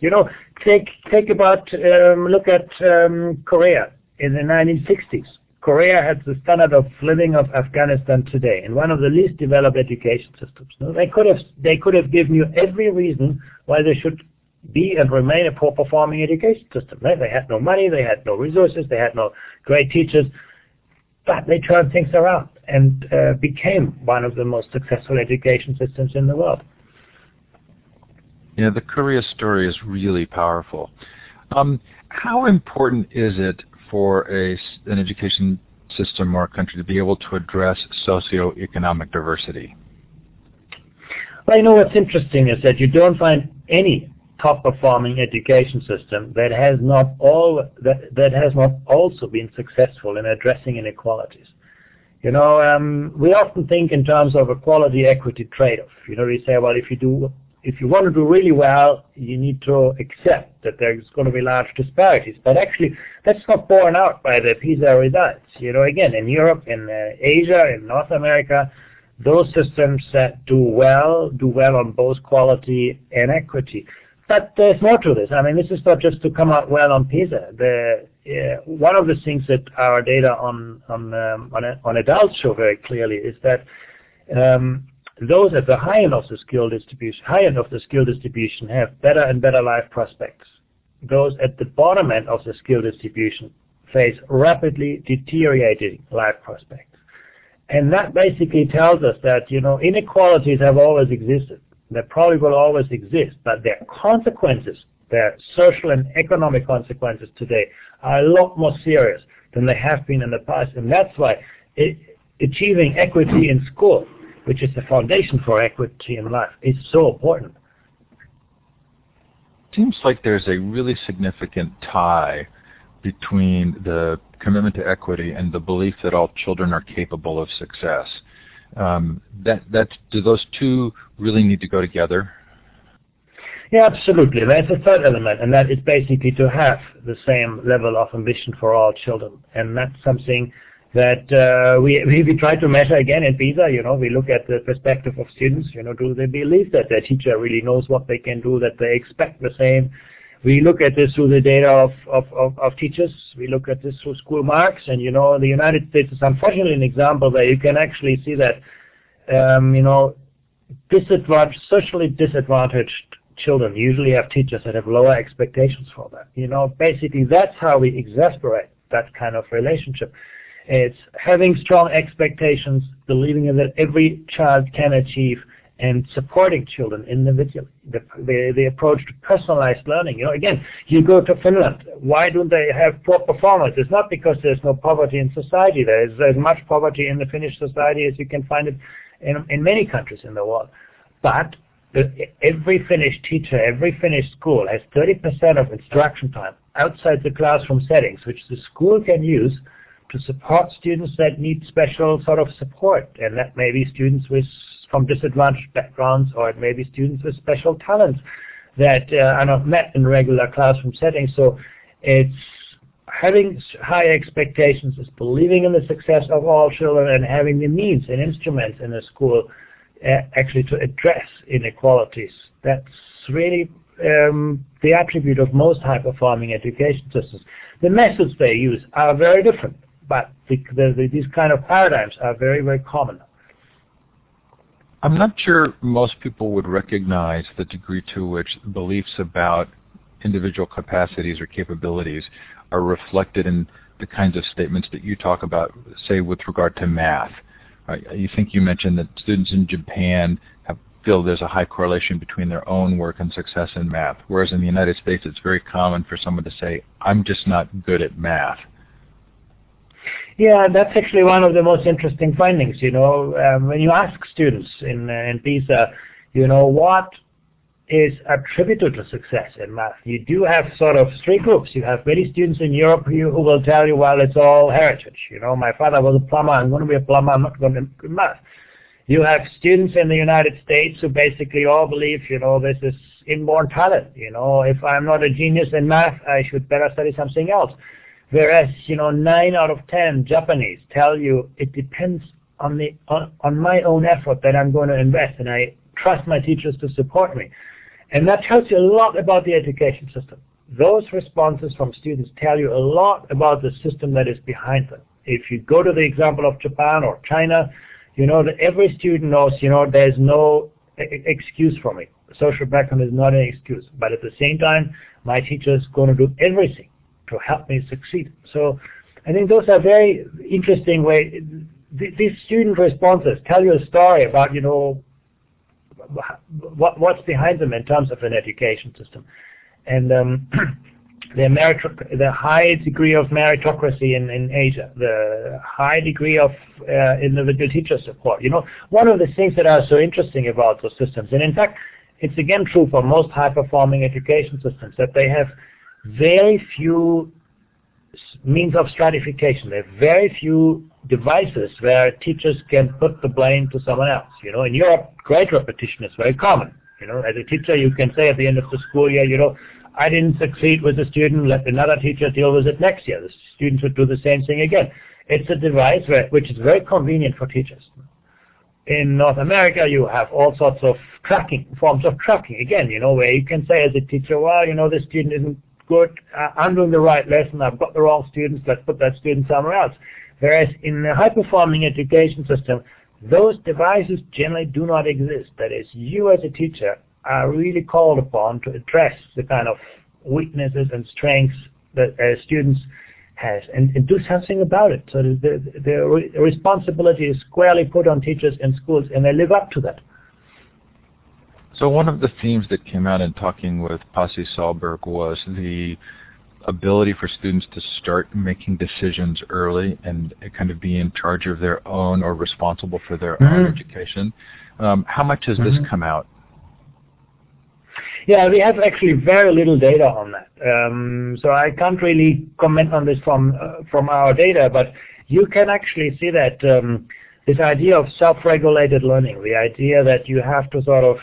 You know, take take about um, look at um, Korea in the 1960s. Korea had the standard of living of Afghanistan today, and one of the least developed education systems. They could have they could have given you every reason why they should be and remain a poor performing education system. Right? They had no money, they had no resources, they had no great teachers, but they turned things around and uh, became one of the most successful education systems in the world. Yeah, the Korea story is really powerful. Um, how important is it for a, an education system or a country to be able to address socioeconomic diversity? Well, you know what's interesting is that you don't find any top performing education system that has not all that, that has not also been successful in addressing inequalities. You know, um, we often think in terms of a quality equity trade-off. You know, we say, well, if you do if you want to do really well, you need to accept that there's going to be large disparities. But actually, that's not borne out by the PISA results. You know, again, in Europe, in uh, Asia, in North America, those systems that do well, do well on both quality and equity. But there's more to this. I mean, this is not just to come out well on PISA. The, uh, one of the things that our data on on um, on, on adults show very clearly is that um, those at the high end of the skill distribution, high end of the skill distribution have better and better life prospects. Those at the bottom end of the skill distribution face rapidly deteriorating life prospects. And that basically tells us that, you know, inequalities have always existed. They probably will always exist, but their consequences, their social and economic consequences today are a lot more serious than they have been in the past. And that's why it, achieving equity in school which is the foundation for equity in life, is so important. Seems like there's a really significant tie between the commitment to equity and the belief that all children are capable of success. Um, that that do those two really need to go together? Yeah, absolutely. There's a third element, and that is basically to have the same level of ambition for all children, and that's something that uh, we, we try to measure again in PISA. You know, we look at the perspective of students. You know, do they believe that their teacher really knows what they can do, that they expect the same? We look at this through the data of, of, of, of teachers. We look at this through school marks. And, you know, the United States is unfortunately an example where you can actually see that, um, you know, disadvantaged, socially disadvantaged children usually have teachers that have lower expectations for them. You know, basically that's how we exasperate that kind of relationship. It's having strong expectations, believing that every child can achieve, and supporting children individually. The, the, the approach to personalized learning. You know, again, you go to Finland. Why don't they have poor performance? It's not because there's no poverty in society. There's as much poverty in the Finnish society as you can find it in, in many countries in the world. But every Finnish teacher, every Finnish school has 30% of instruction time outside the classroom settings, which the school can use to support students that need special sort of support. And that may be students with from disadvantaged backgrounds or it may be students with special talents that uh, are not met in regular classroom settings. So it's having high expectations is believing in the success of all children and having the means and instruments in a school uh, actually to address inequalities. That's really um, the attribute of most high-performing education systems. The methods they use are very different but the, the, these kind of paradigms are very, very common. I'm not sure most people would recognize the degree to which beliefs about individual capacities or capabilities are reflected in the kinds of statements that you talk about, say, with regard to math. Uh, you think you mentioned that students in Japan have, feel there's a high correlation between their own work and success in math, whereas in the United States it's very common for someone to say, I'm just not good at math. Yeah, that's actually one of the most interesting findings. You know, um, when you ask students in uh, in PISA, you know, what is attributed to success in math. You do have sort of three groups. You have many students in Europe who, who will tell you, well, it's all heritage. You know, my father was a plumber. I'm going to be a plumber. I'm not going to be math. You have students in the United States who basically all believe, you know, this is inborn talent. You know, if I'm not a genius in math, I should better study something else Whereas, you know, nine out of 10 Japanese tell you it depends on the on, on my own effort that I'm going to invest and I trust my teachers to support me. And that tells you a lot about the education system. Those responses from students tell you a lot about the system that is behind them. If you go to the example of Japan or China, you know that every student knows, you know, there's no excuse for me. Social background is not an excuse. But at the same time, my teacher is going to do everything to help me succeed. So I think those are very interesting way. These student responses tell you a story about, you know, what, what's behind them in terms of an education system. And um, the, merit- the high degree of meritocracy in, in Asia, the high degree of uh, individual teacher support. You know, one of the things that are so interesting about those systems, and in fact, it's again true for most high-performing education systems, that they have very few means of stratification. There are very few devices where teachers can put the blame to someone else. You know, in Europe, grade repetition is very common. You know, as a teacher, you can say at the end of the school year, you know, I didn't succeed with a student, let another teacher deal with it next year. The students would do the same thing again. It's a device where, which is very convenient for teachers. In North America, you have all sorts of tracking, forms of tracking, again, you know, where you can say as a teacher, well, you know, this student isn't good, uh, I'm doing the right lesson, I've got the wrong students, let's put that student somewhere else. Whereas in the high-performing education system, those devices generally do not exist. That is, you as a teacher are really called upon to address the kind of weaknesses and strengths that uh, students has and, and, do something about it. So the, the, the re responsibility is squarely put on teachers and schools and they live up to that. So one of the themes that came out in talking with Pasi Sahlberg was the ability for students to start making decisions early and kind of be in charge of their own or responsible for their mm-hmm. own education. Um, how much has mm-hmm. this come out? Yeah, we have actually very little data on that. Um, so I can't really comment on this from uh, from our data, but you can actually see that um, this idea of self-regulated learning, the idea that you have to sort of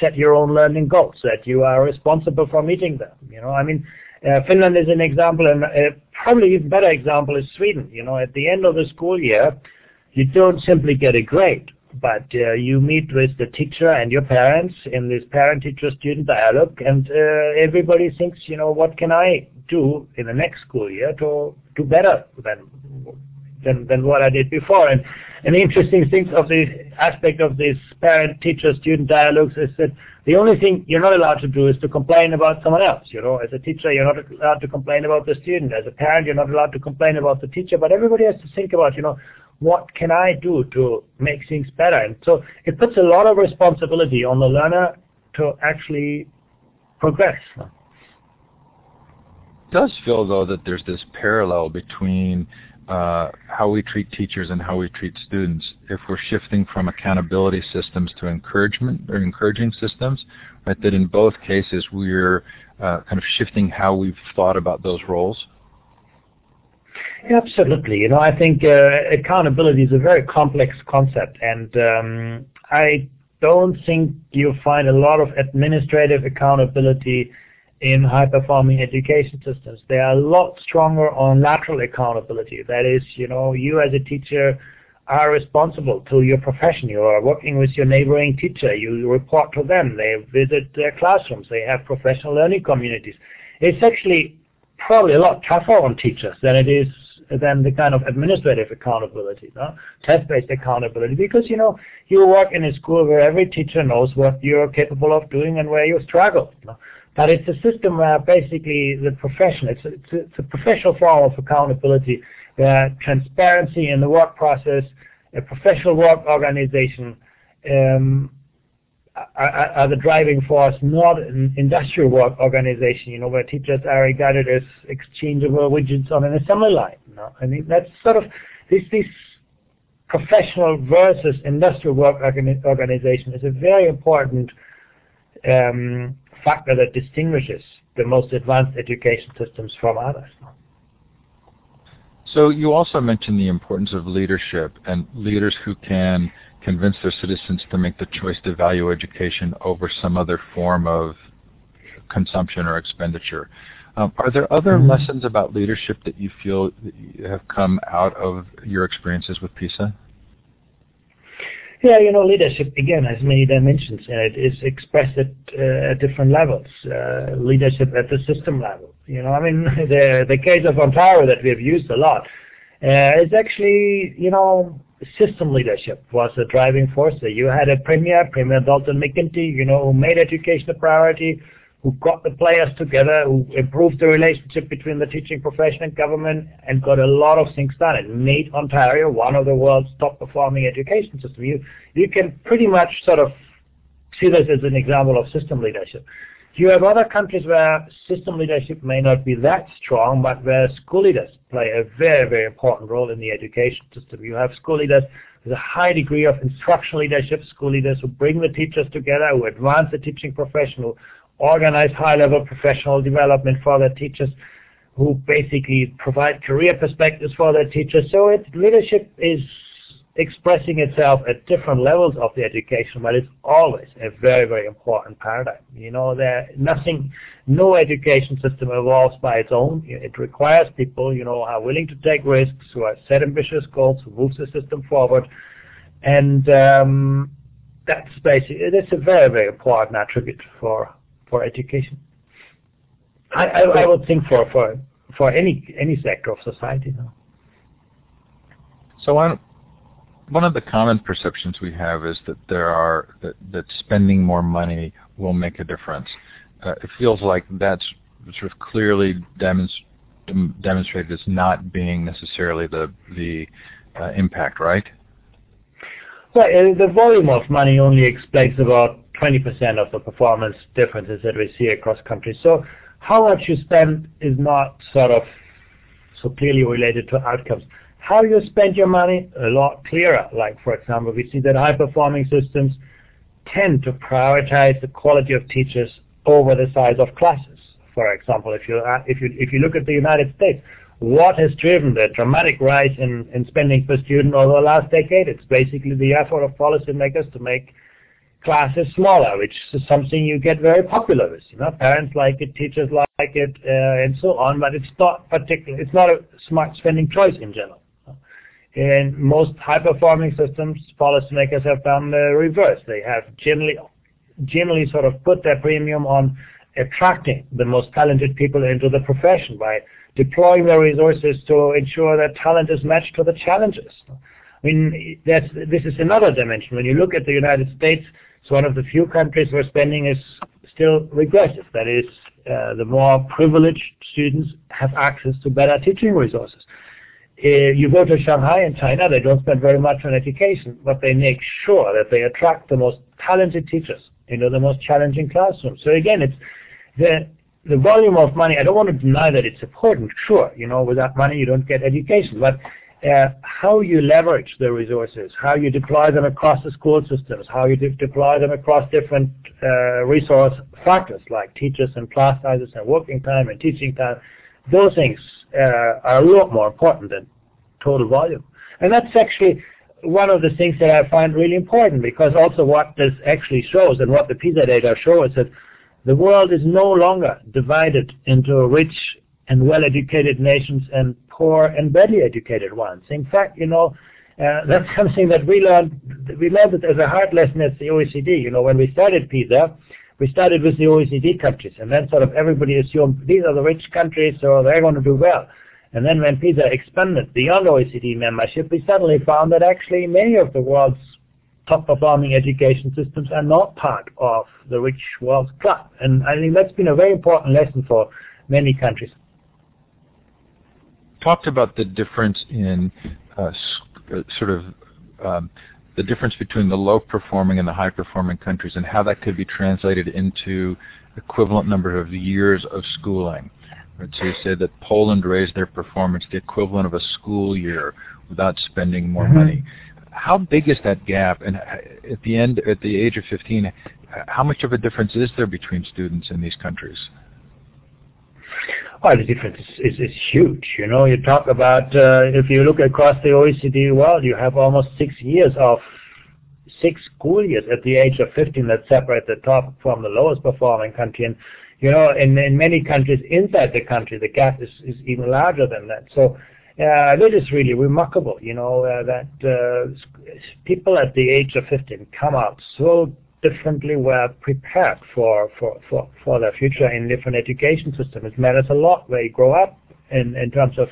set your own learning goals, that you are responsible for meeting them. You know, I mean, uh, Finland is an example, and uh, probably even better example is Sweden. You know, at the end of the school year, you don't simply get a grade, but uh, you meet with the teacher and your parents in this parent-teacher-student dialogue, and uh, everybody thinks, you know, what can I do in the next school year to do better than than, than what I did before. And, an interesting thing of the aspect of this parent-teacher-student dialogues is that the only thing you're not allowed to do is to complain about someone else. You know, as a teacher, you're not allowed to complain about the student. As a parent, you're not allowed to complain about the teacher. But everybody has to think about, you know, what can I do to make things better? And so it puts a lot of responsibility on the learner to actually progress. It does feel though that there's this parallel between uh, how we treat teachers and how we treat students. If we're shifting from accountability systems to encouragement or encouraging systems, right, that in both cases we're uh, kind of shifting how we've thought about those roles. Absolutely. You know, I think uh, accountability is a very complex concept, and um, I don't think you'll find a lot of administrative accountability in high-performing education systems. They are a lot stronger on lateral accountability. That is, you know, you as a teacher are responsible to your profession. You are working with your neighboring teacher. You report to them. They visit their classrooms. They have professional learning communities. It's actually probably a lot tougher on teachers than it is than the kind of administrative accountability, no? test-based accountability, because you know you work in a school where every teacher knows what you're capable of doing and where you struggle. No? But it's a system where basically the profession, it's a, it's a, it's a professional form of accountability where transparency in the work process, a professional work organization um, are, are, the driving force, not an industrial work organization, you know, where teachers are regarded as exchangeable widgets on an assembly line. You know? I mean, that's sort of this, this professional versus industrial work organization is a very important um, factor that distinguishes the most advanced education systems from others. So you also mentioned the importance of leadership and leaders who can convince their citizens to make the choice to value education over some other form of consumption or expenditure. Um, are there other mm-hmm. lessons about leadership that you feel that you have come out of your experiences with PISA? Yeah, you know, leadership again has many dimensions, and it is expressed at, uh, at different levels. Uh, leadership at the system level. You know, I mean, the the case of Ontario that we have used a lot uh, is actually, you know, system leadership was the driving force. So you had a premier, Premier Dalton McGuinty, you know, who made education a priority, who got the players together, who improved the relationship between the teaching profession and government, and got a lot of things done. It made Ontario one of the world's top performing education systems. You, you can pretty much sort of see this as an example of system leadership. You have other countries where system leadership may not be that strong, but where school leaders play a very, very important role in the education system. You have school leaders with a high degree of instructional leadership, school leaders who bring the teachers together, who advance the teaching profession, who organize high-level professional development for their teachers, who basically provide career perspectives for their teachers. So it, leadership is expressing itself at different levels of the education, but it's always a very, very important paradigm. You know, there nothing, no education system evolves by its own. It requires people, you know, who are willing to take risks, who are set ambitious goals, who moves the system forward, and um, that's basically it is a very, very important attribute for for education. I, I, I would think for for for any any sector of society. No? So one one of the common perceptions we have is that there are that, that spending more money will make a difference. Uh, it feels like that's sort of clearly demonst- demonstrated as not being necessarily the the uh, impact, right? Well, uh, the volume of money only explains about 20% of the performance differences that we see across countries. So how much you spend is not sort of so clearly related to outcomes. How you spend your money, a lot clearer. Like, for example, we see that high-performing systems tend to prioritize the quality of teachers over the size of classes. For example, if you uh, if you if you look at the United States, what has driven the dramatic rise in, in spending per student over the last decade? It's basically the effort of policymakers to make classes smaller, which is something you get very popular with. You know, parents like it, teachers like it, uh, and so on. But it's not particular. It's not a smart spending choice in general. In most high-performing systems, policymakers have done the reverse. They have generally, generally sort of put their premium on attracting the most talented people into the profession by deploying their resources to ensure that talent is matched to the challenges. I mean, this is another dimension. When you look at the United States, it's one of the few countries where spending is still regressive. That is, uh, the more privileged students have access to better teaching resources. Uh, you go to Shanghai in China, they don't spend very much on education, but they make sure that they attract the most talented teachers into the most challenging classrooms. So again, it's the the volume of money. I don't want to deny that it's important. Sure, you know, without money you don't get education, but how you leverage the resources, how you deploy them across the school systems, how you de- deploy them across different uh, resource factors like teachers and class sizes and working time and teaching time, those things uh, are a lot more important than total volume. And that's actually one of the things that I find really important because also what this actually shows and what the PISA data show is that the world is no longer divided into a rich and well-educated nations and poor and badly educated ones. In fact, you know, uh, that's something that we learned. We learned it as a hard lesson at the OECD. You know, when we started PISA, we started with the OECD countries, and then sort of everybody assumed these are the rich countries, so they're going to do well. And then when PISA expanded beyond OECD membership, we suddenly found that actually many of the world's top performing education systems are not part of the rich world club. And I think that's been a very important lesson for many countries talked about the difference in uh, sort of um, the difference between the low performing and the high performing countries and how that could be translated into equivalent number of years of schooling. Right, so you said that Poland raised their performance the equivalent of a school year without spending more mm-hmm. money. How big is that gap? And uh, at the end, at the age of 15, how much of a difference is there between students in these countries? Well, the difference is, is, is huge. You know, you talk about uh, if you look across the OECD world, you have almost six years of six school years at the age of 15 that separate the top from the lowest performing country. And, you know, in, in many countries inside the country, the gap is, is even larger than that. So uh, that is really remarkable, you know, uh, that uh, people at the age of 15 come out so differently well prepared for, for, for, for their future in different education systems. It matters a lot where you grow up in, in terms of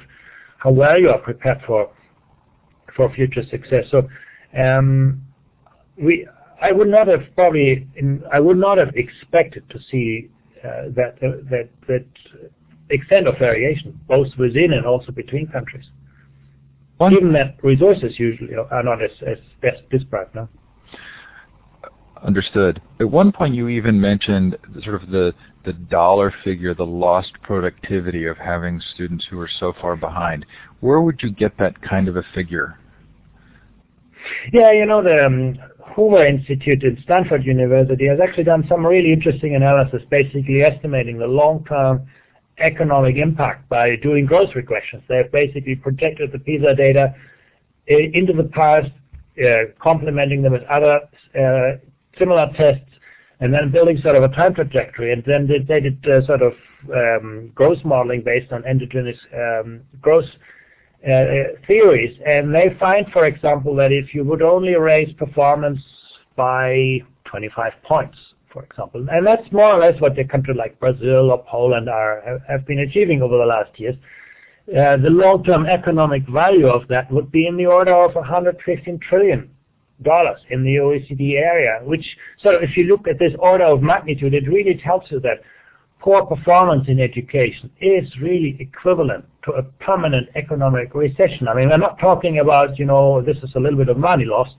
how well you are prepared for for future success. So um, we, I would not have probably, in, I would not have expected to see uh, that uh, that that extent of variation, both within and also between countries. One, Given that resources usually are not as, as best described now. Understood. At one point, you even mentioned sort of the the dollar figure, the lost productivity of having students who are so far behind. Where would you get that kind of a figure? Yeah, you know, the um, Hoover Institute at Stanford University has actually done some really interesting analysis, basically estimating the long-term economic impact by doing growth regressions. They've basically projected the PISA data uh, into the past, uh, complementing them with other uh, similar tests, and then building sort of a time trajectory. And then they, they did uh, sort of um, growth modeling based on endogenous um, growth uh, uh, theories. And they find, for example, that if you would only raise performance by 25 points, for example, and that's more or less what a country like Brazil or Poland are have been achieving over the last years. Uh, the long-term economic value of that would be in the order of 115 trillion dollars in the OECD area, which so if you look at this order of magnitude, it really tells you that poor performance in education is really equivalent to a permanent economic recession. I mean, we're not talking about, you know, this is a little bit of money lost,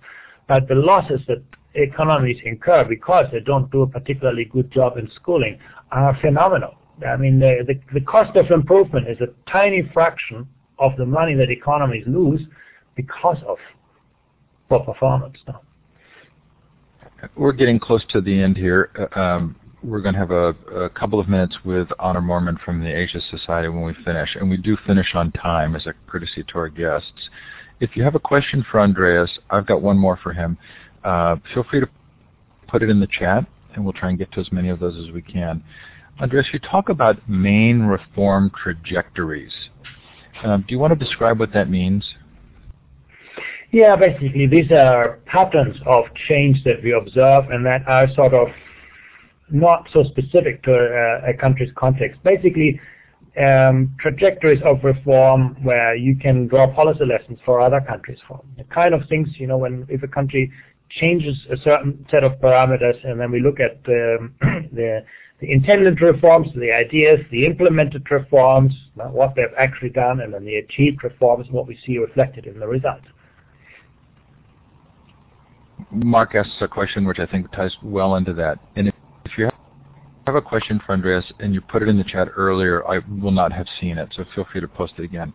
but the losses that economies incur because they don't do a particularly good job in schooling are phenomenal. I mean, the, the, the cost of improvement is a tiny fraction of the money that economies lose because of poor performance now. We're getting close to the end here. Uh, um, we're going to have a, a, couple of minutes with Honor Moorman from the Asia Society when we finish, and we do finish on time as a courtesy to our guests. If you have a question for Andreas, I've got one more for him. Uh, feel free to put it in the chat, and we'll try and get to as many of those as we can. Andreas, you talk about main reform trajectories. Um, do you want to describe what that means? Yeah, basically these are patterns of change that we observe and that are sort of not so specific to a, a country's context. Basically, um, trajectories of reform where you can draw policy lessons for other countries from. The kind of things, you know, when if a country changes a certain set of parameters and then we look at um, the, the intended reforms, the ideas, the implemented reforms, what they've actually done, and then the achieved reforms, what we see reflected in the results. Mark asks a question which I think ties well into that. And if you have a question for Andreas and you put it in the chat earlier, I will not have seen it, so feel free to post it again.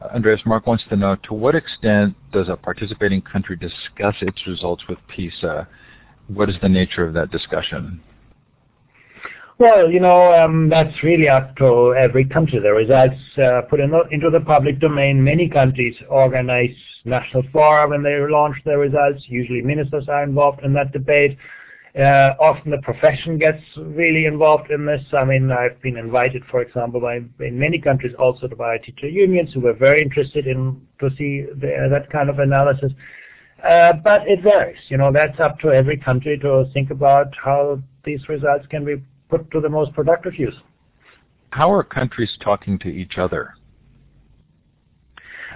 Uh, Andreas, Mark wants to know, to what extent does a participating country discuss its results with PISA? What is the nature of that discussion? Well, you know, um, that's really up to every country. The results uh, put in, into the public domain. Many countries organize national fora when they launch their results. Usually ministers are involved in that debate. Uh, often the profession gets really involved in this. I mean, I've been invited, for example, by in many countries also by teacher unions who were very interested in to see the, that kind of analysis. Uh, but it varies. You know, that's up to every country to think about how these results can be put to the most productive use. How are countries talking to each other?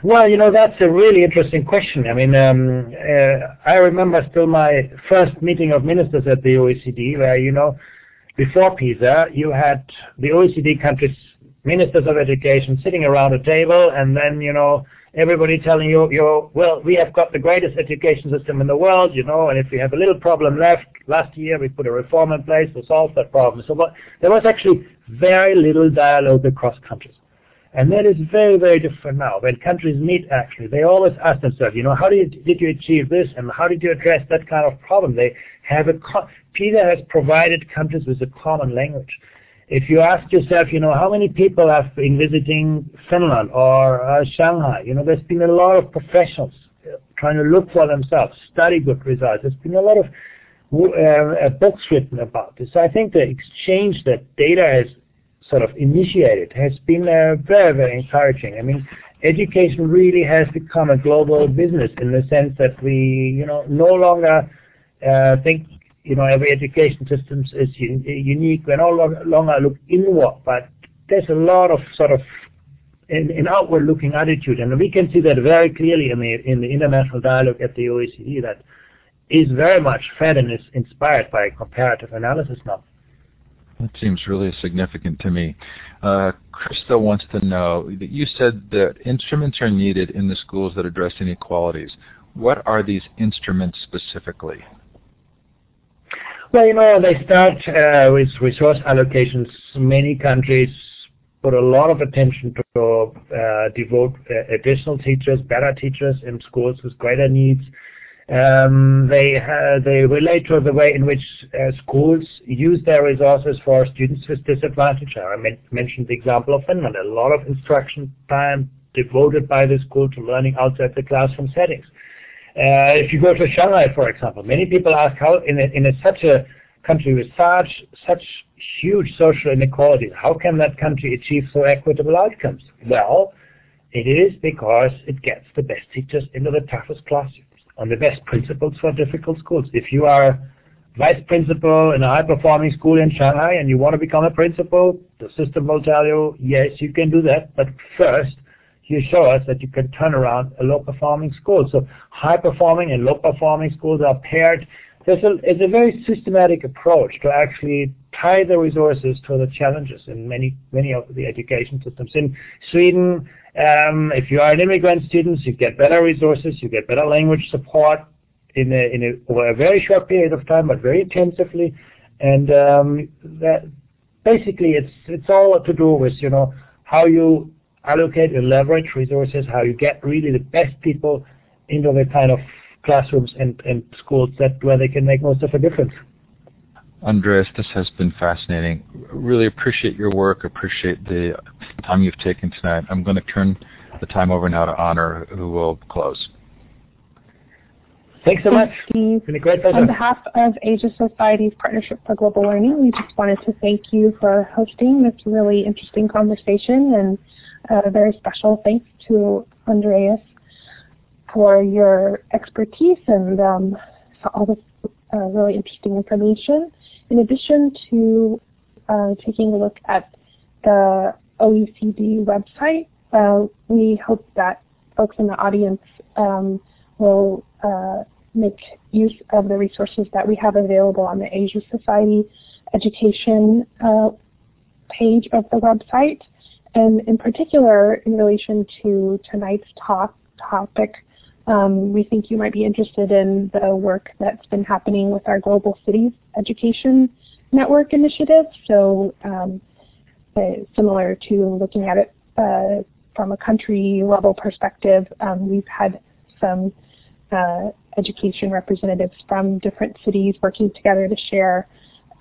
Well, you know, that's a really interesting question. I mean, um, uh, I remember still my first meeting of ministers at the OECD where, you know, before PISA, you had the OECD countries, ministers of education sitting around a table and then, you know, everybody telling you, you're well, we have got the greatest education system in the world, you know, and if we have a little problem left, last year we put a reform in place to solve that problem. So but there was actually very little dialogue across countries. And that is very, very different now. When countries meet, actually, they always ask themselves, you know, how did you, did you achieve this, and how did you address that kind of problem? They have a PISA has provided countries with a common language. If you ask yourself, you know, how many people have been visiting Finland or uh, Shanghai? You know, there's been a lot of professionals trying to look for themselves, study good results. There's been a lot of uh, books written about this. So I think the exchange that data has sort of initiated has been uh, very, very encouraging. I mean, education really has become a global business in the sense that we, you know, no longer uh, think, you know, every education system is unique. We no longer look inward, but there's a lot of sort of an, an outward-looking attitude, and we can see that very clearly in the in the international dialogue at the OECD that is very much fed and is inspired by comparative analysis now. That seems really significant to me. Uh, Krista wants to know that you said that instruments are needed in the schools that address inequalities. What are these instruments specifically? Well, you know, they start uh, with resource allocations. Many countries put a lot of attention to uh, devote uh, additional teachers, better teachers in schools with greater needs. Um, they uh, they relate to the way in which uh, schools use their resources for students with disadvantage. I mentioned the example of Finland. A lot of instruction time devoted by the school to learning outside the classroom settings. Uh, if you go to Shanghai, for example, many people ask how in, a, in a, such a country with such such huge social inequalities, how can that country achieve so equitable outcomes? Well, it is because it gets the best teachers into the toughest classrooms on the best principals for difficult schools. If you are vice principal in a high-performing school in Shanghai and you want to become a principal, the system will tell you, yes, you can do that, but first you show us that you can turn around a low-performing school. So high-performing and low-performing schools are paired. It's a very systematic approach to actually tie the resources to the challenges in many, many of the education systems. In Sweden, um, if you are an immigrant student, you get better resources, you get better language support in a, in a, over a very short period of time, but very intensively. And um, that basically, it's it's all to do with you know how you allocate and leverage resources, how you get really the best people into the kind of classrooms and, and schools that where they can make most of a difference. Andreas, this has been fascinating. Really appreciate your work, appreciate the time you've taken tonight. I'm going to turn the time over now to Honor, who will close. Thanks so much. Steve. It's been a great pleasure. On behalf of Asia Society's Partnership for Global Learning, we just wanted to thank you for hosting this really interesting conversation and a very special thanks to Andreas for your expertise and um, all this uh, really interesting information. In addition to uh, taking a look at the OECD website, uh, we hope that folks in the audience um, will uh, make use of the resources that we have available on the Asia Society education uh, page of the website. And in particular, in relation to tonight's talk topic, um, we think you might be interested in the work that's been happening with our Global Cities Education Network initiative. So um, uh, similar to looking at it uh, from a country level perspective, um, we've had some education representatives from different cities working together to share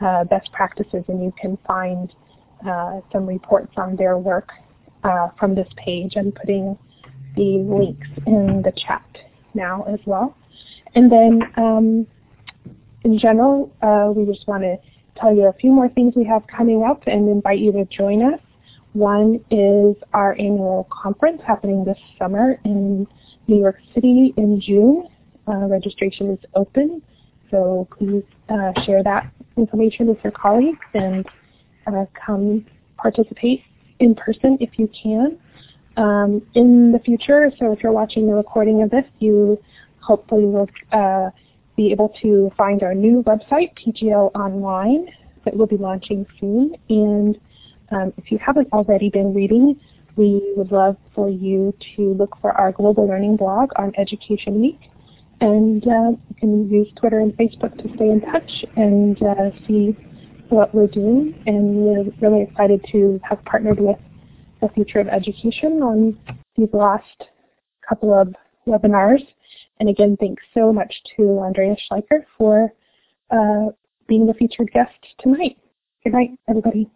uh, best practices and you can find uh, some reports on their work uh, from this page and putting the links in the chat now as well. And then um, in general, uh, we just want to tell you a few more things we have coming up and invite you to join us. One is our annual conference happening this summer in New York City in June. Uh, registration is open, so please uh, share that information with your colleagues and uh, come participate in person if you can um, in the future. So if you're watching the recording of this, you hopefully will uh, be able to find our new website, PGL Online, that we'll be launching soon. And um, if you haven't already been reading, we would love for you to look for our global learning blog on Education Week. And uh, you can use Twitter and Facebook to stay in touch and uh, see what we're doing. And we're really excited to have partnered with the future of education on these last couple of webinars. And again, thanks so much to Andrea Schleicher for uh, being the featured guest tonight. Good night, everybody.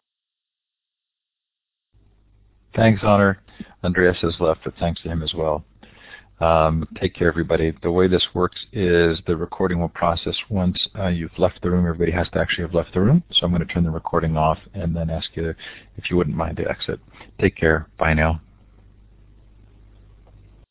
Thanks, Honor. Andreas has left, but thanks to him as well. Um, take care, everybody. The way this works is the recording will process once uh, you've left the room. Everybody has to actually have left the room. So I'm going to turn the recording off and then ask you if you wouldn't mind to exit. Take care. Bye now.